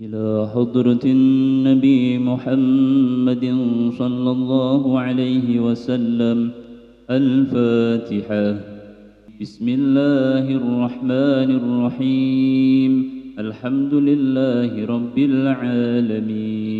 إلى حضرة النبي محمد صلى الله عليه وسلم الفاتحة. بسم الله الرحمن الرحيم الحمد لله رب العالمين.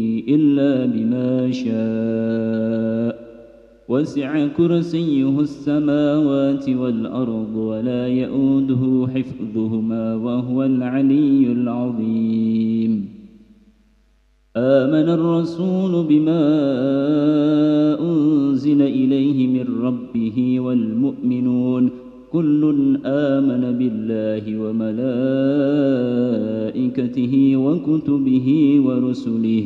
إلا بما شاء. وسع كرسيه السماوات والأرض ولا يؤوده حفظهما وهو العلي العظيم. آمن الرسول بما أنزل إليه من ربه والمؤمنون. كل آمن بالله وملائكته وكتبه ورسله.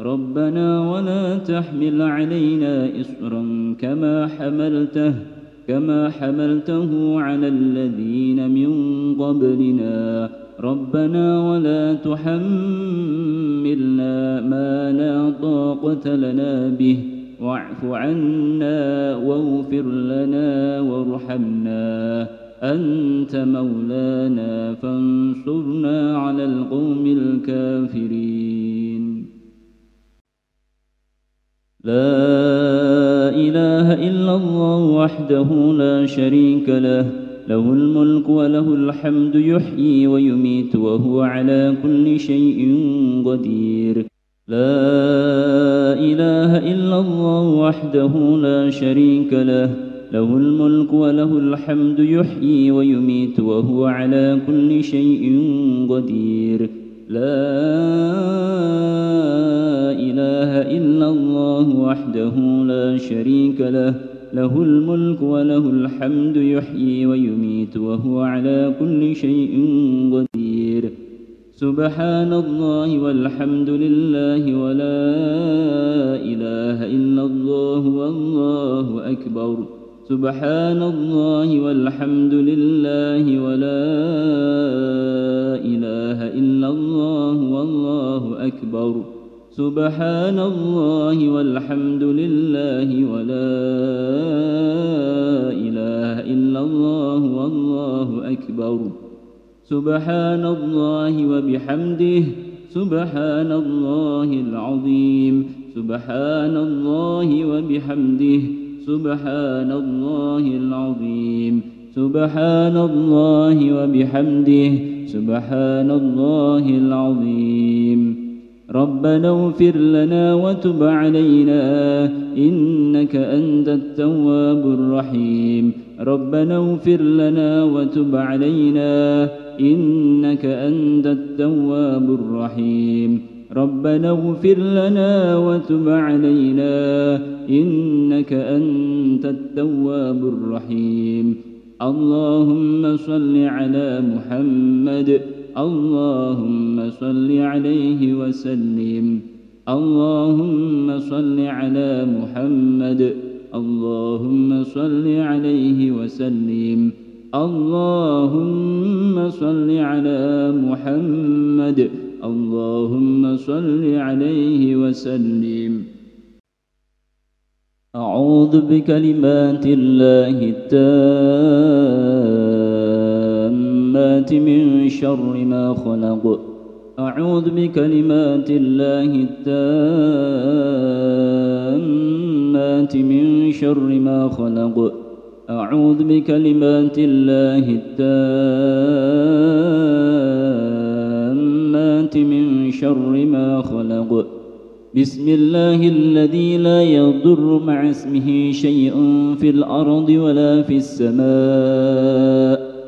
ربنا ولا تحمل علينا إصرا كما حملته كما حملته على الذين من قبلنا. ربنا ولا تحملنا ما لا طاقة لنا به. واعف عنا واغفر لنا وارحمنا. أنت مولانا فانصرنا على القوم الكافرين. لا إله إلا الله وحده لا شريك له. له الملك وله الحمد يحيي ويميت وهو على كل شيء قدير. لا إله إلا الله وحده لا شريك له. له الملك وله الحمد يحيي ويميت وهو على كل شيء قدير. لا إله إلا الله وحده لا شريك له. له الملك وله الحمد يحيي ويميت وهو على كل شيء قدير. سبحان الله والحمد لله ولا إله إلا الله والله أكبر. سبحان الله والحمد لله ولا إله إلا الله والله أكبر. سبحان الله والحمد لله ولا إله إلا الله والله أكبر. سبحان الله وبحمده سبحان الله العظيم سبحان الله وبحمده سبحان الله العظيم سبحان الله وبحمده سبحان الله العظيم. ربنا اغفر لنا وتب علينا إنك أنت التواب الرحيم ربنا اغفر لنا وتب علينا إنك أنت التواب الرحيم ربنا اغفر لنا وتب علينا إنك أنت التواب الرحيم اللهم صل على محمد اللهم صل عليه وسلم. اللهم صل على محمد. اللهم صل عليه وسلم. اللهم صل على محمد. اللهم صل عليه وسلم. أعوذ بكلمات الله التامات من شر ما خلق. أعوذ بكلمات الله التامات من شر ما خلق. أعوذ بكلمات الله التامات من شر ما خلق. بسم الله الذي لا يضر مع اسمه شيء في الأرض ولا في السماء.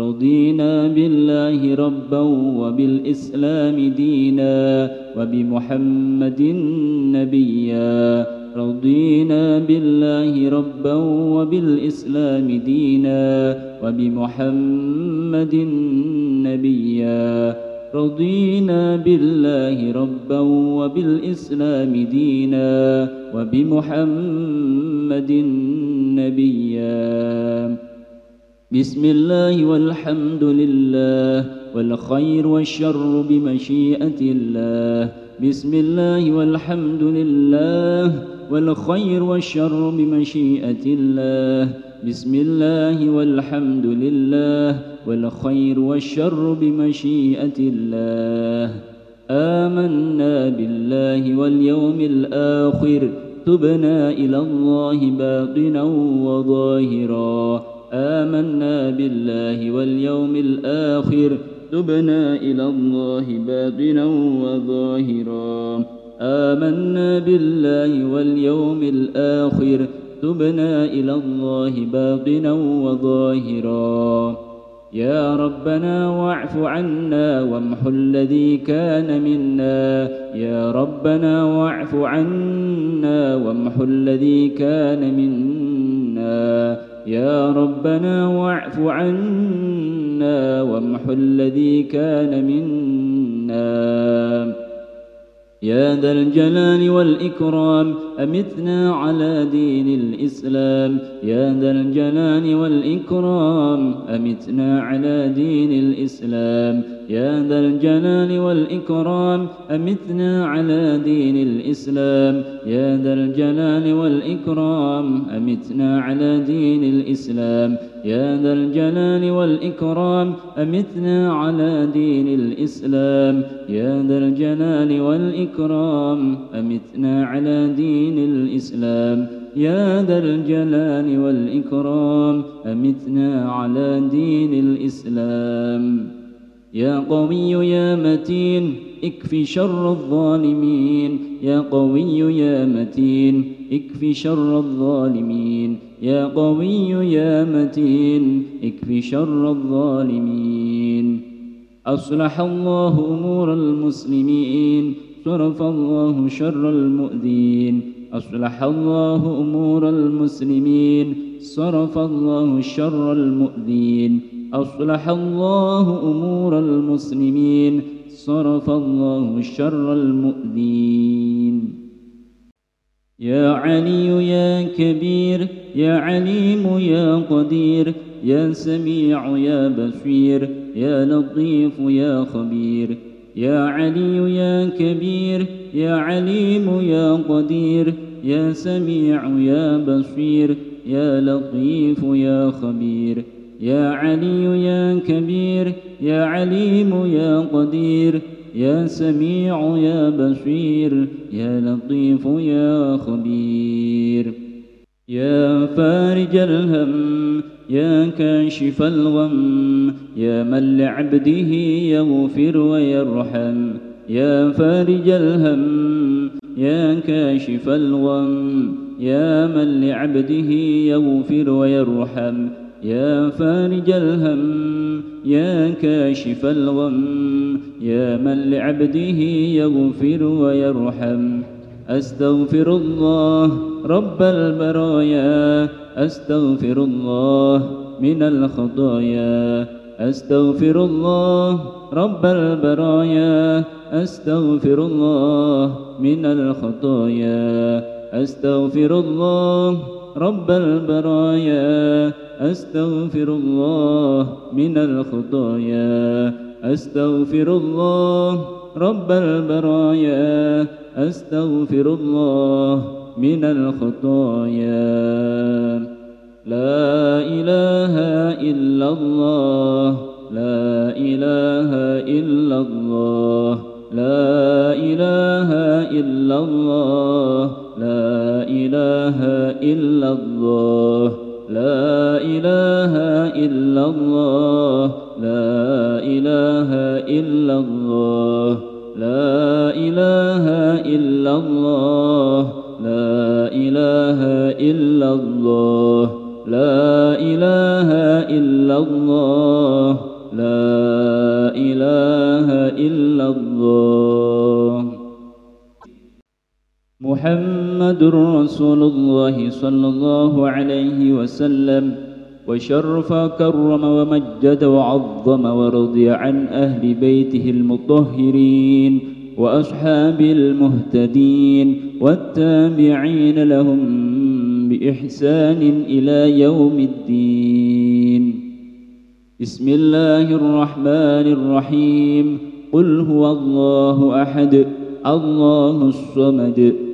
رضينا بالله ربا وبالإسلام دينا وبمحمد نبيا. رضينا بالله ربا وبالإسلام دينا وبمحمد نبيا. رضينا بالله ربا وبالإسلام دينا وبمحمد نبيا. بسم الله والحمد لله والخير والشر بمشيئة الله. بسم الله والحمد لله والخير والشر بمشيئة الله. بسم الله والحمد لله والخير والشر بمشيئة الله. آمنا بالله واليوم الآخر. تبنا إلى الله باطنا وظاهرا. آمنا بالله واليوم الآخر. تبنا إلى الله باطنا وظاهرا. آمنا بالله واليوم الآخر. تبنا إلى الله باطنا وظاهرا. يا ربنا واعف عنا وامح الذي كان منا. يا ربنا واعف عنا وامح الذي كان منا. يا ربنا واعف عنا وامح الذي كان منا. يا ذا الجلال والإكرام أمتنا على دين الإسلام. يا ذا الجلال والإكرام أمتنا على دين الإسلام. يا ذا الجلال والإكرام أمتنا على دين الإسلام. يا ذا الجلال والإكرام أمتنا على دين الإسلام. يا ذا الجلال والإكرام أمتنا على دين الإسلام. يا ذا الجلال والإكرام أمتنا على دين الإسلام. يا ذا الجلال والإكرام أمتنا على دين الإسلام. يا قوي يا متين اكف شر الظالمين. يا قوي يا متين اكف شر الظالمين. يا قوي يا متين اكف شر الظالمين. أصلح الله أمور المسلمين صرف الله شر المؤذين. أصلح الله أمور المسلمين صرف الله شر المؤذين. أصلح الله أمور المسلمين صرف الله شر المؤذين. يا علي يا كبير يا عليم يا قدير يا سميع يا بصير يا لطيف يا خبير يا علي يا كبير يا عليم يا قدير يا سميع يا بصير يا لطيف يا خبير يا علي يا كبير يا عليم يا قدير. يا سميع يا بصير يا لطيف يا خبير. يا فارج الهم يا كاشف الغم يا من لعبده يغفر ويرحم. يا فارج الهم يا كاشف الغم يا من لعبده يغفر ويرحم. يا فارج الهم يا كاشف الغم يا من لعبده يغفر ويرحم. أستغفر الله رب البرايا أستغفر الله من الخطايا. أستغفر الله رب البرايا أستغفر الله من الخطايا. أستغفر الله رب البرايا أستغفر الله من الخطايا. أستغفر الله رب البرايا أستغفر الله من الخطايا. لا إله إلا الله لا إله إلا الله لا إله إلا الله. لا إله إلا الله. لا إله إلا الله. لا إله إلا الله. لا إله إلا الله. لا إله إلا الله. لا إله إلا الله. لا إله إلا الله. محمد رسول الله صلى الله عليه وسلم وشرف كرم ومجد وعظم ورضي عن أهل بيته المطهرين وأصحاب المهتدين والتابعين لهم بإحسان إلى يوم الدين. بسم الله الرحمن الرحيم. قل هو الله أحد الله الصمد.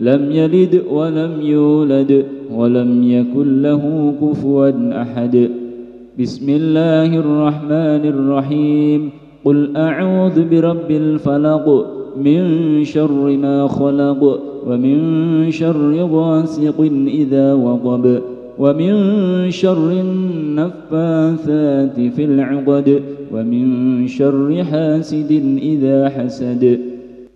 لم يلد ولم يولد ولم يكن له كفوا أحد. بسم الله الرحمن الرحيم. قل أعوذ برب الفلق من شر ما خلق ومن شر غاسق إذا وقب ومن شر النفاثات في العقد ومن شر حاسد إذا حسد.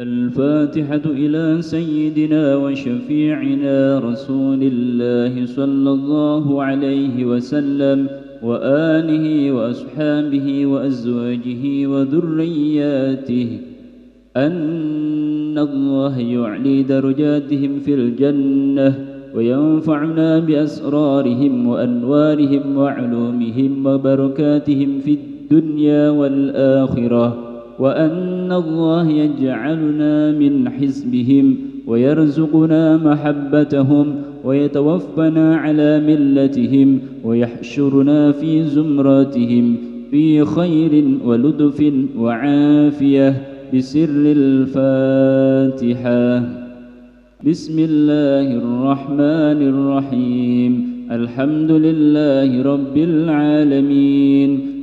الفاتحة إلى سيدنا وشفيعنا رسول الله صلى الله عليه وسلم وآله وأصحابه وأزواجه وذرياته أن الله يعلي درجاتهم في الجنة وينفعنا بأسرارهم وأنوارهم وعلومهم وبركاتهم في الدنيا والآخرة وأن الله يجعلنا من حزبهم ويرزقنا محبتهم ويتوفنا على ملتهم ويحشرنا في زمراتهم في خير ولطف وعافية بسر الفاتحة. بسم الله الرحمن الرحيم. الحمد لله رب العالمين.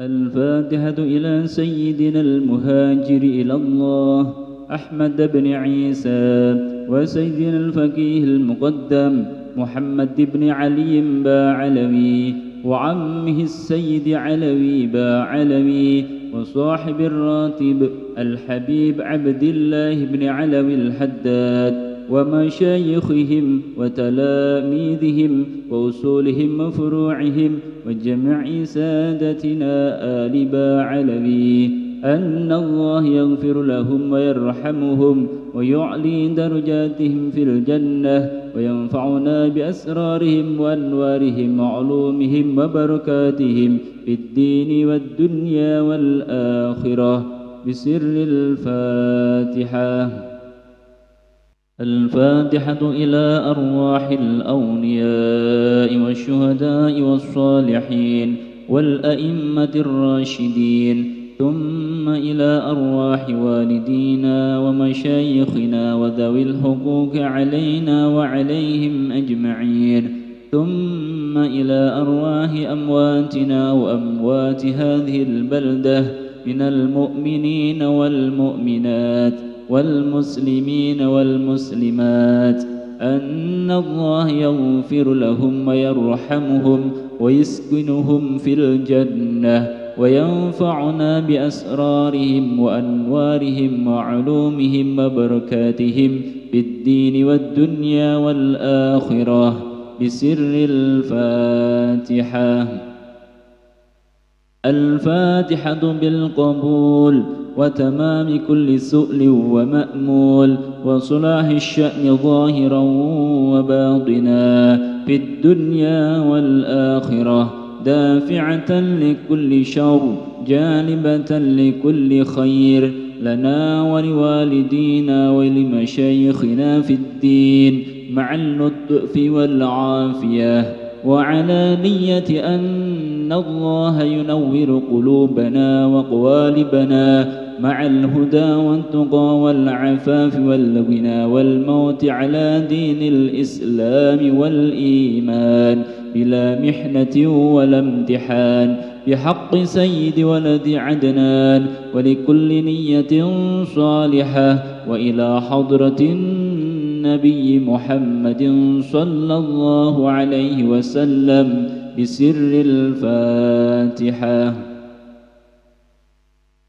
الفاتحة إلى سيدنا المهاجر إلى الله أحمد بن عيسى وسيدنا الفقيه المقدم محمد بن علي با علوي وعمه السيد علوي با علوي وصاحب الراتب الحبيب عبد الله بن علوي الحداد. ومشايخهم وتلاميذهم وأصولهم وفروعهم وجميع سادتنا آل با علوي أن الله يغفر لهم ويرحمهم ويعلي درجاتهم في الجنة وينفعنا بأسرارهم وأنوارهم وعلومهم وبركاتهم في الدين والدنيا والآخرة بسر الفاتحة. الفاتحة إلى أرواح الأولياء والشهداء والصالحين والأئمة الراشدين ثم إلى أرواح والدينا ومشايخنا وذوي الحقوق علينا وعليهم أجمعين ثم إلى أرواح أمواتنا وأموات هذه البلدة من المؤمنين والمؤمنات. والمسلمين والمسلمات أن الله يغفر لهم ويرحمهم ويسكنهم في الجنة وينفعنا بأسرارهم وأنوارهم وعلومهم وبركاتهم في الدين والدنيا والآخرة بسر الفاتحة. الفاتحة بالقبول. وتمام كل سؤل ومأمول وصلاح الشأن ظاهرا وباطنا في الدنيا والآخرة دافعة لكل شر جانبة لكل خير. لنا ولوالدينا ولمشايخنا في الدين مع اللطف والعافية. وعلى نية أن الله ينور قلوبنا وقوالبنا مع الهدى والتقى والعفاف والغنى والموت على دين الإسلام والإيمان بلا محنة ولا امتحان بحق سيد ولد عدنان ولكل نية صالحة وإلى حضرة النبي محمد صلى الله عليه وسلم بسر الفاتحة.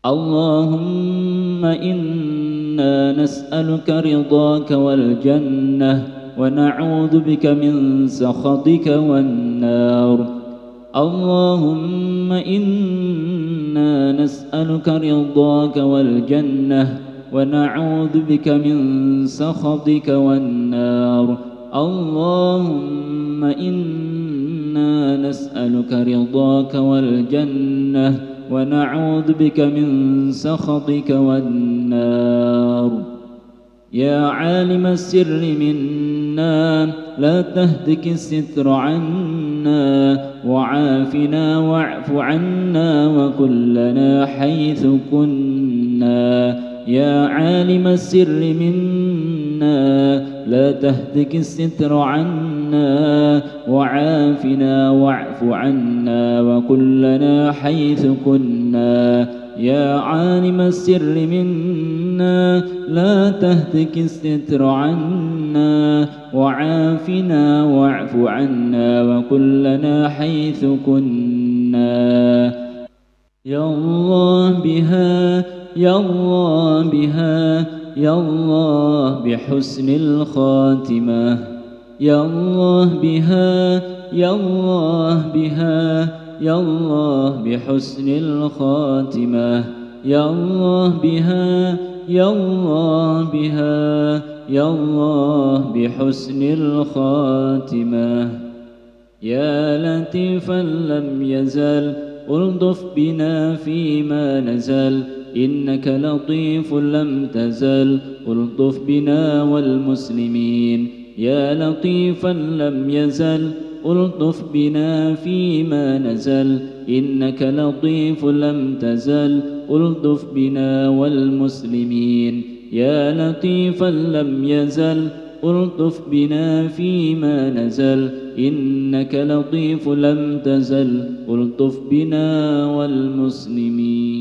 اللهم إنا نسألك رضاك والجنة ونعوذ بك من سخطك والنار. اللهم إنا نسألك رضاك والجنة ونعوذ بك من سخطك والنار. اللهم إنا نسألك رضاك والجنة ونعوذ بك من سخطك والنار. يا عالم السر منا لا تهتك الستر عنا وعافنا واعف عنا وكلنا حيث كنا. يا عالم السر منا لا تهتك الستر عنا وعافنا واعف عنا وكلنا حيث كنا. يا عالم السر منا لا تهتك الستر عنا. وعافنا واعف عنا وكلنا حيث كنا. يا الله بها يا الله بها يا الله بحسن الخاتمة. يا الله بها يا الله بها يا الله بحسن الخاتمة. يا الله بها يا الله بها يا الله بحسن الخاتمة. يا لطيفا لم يزل ألطف بنا فيما نزل. إنك لطيف لم تزل ألطف بنا والمسلمين. يا لطيفا لم يزل ألطف بنا فيما نزل إنك لطيف لم تزل ألطف بنا والمسلمين. يا لطيفا لم يزل ألطف بنا فيما نزل إنك لطيف لم تزل ألطف بنا والمسلمين.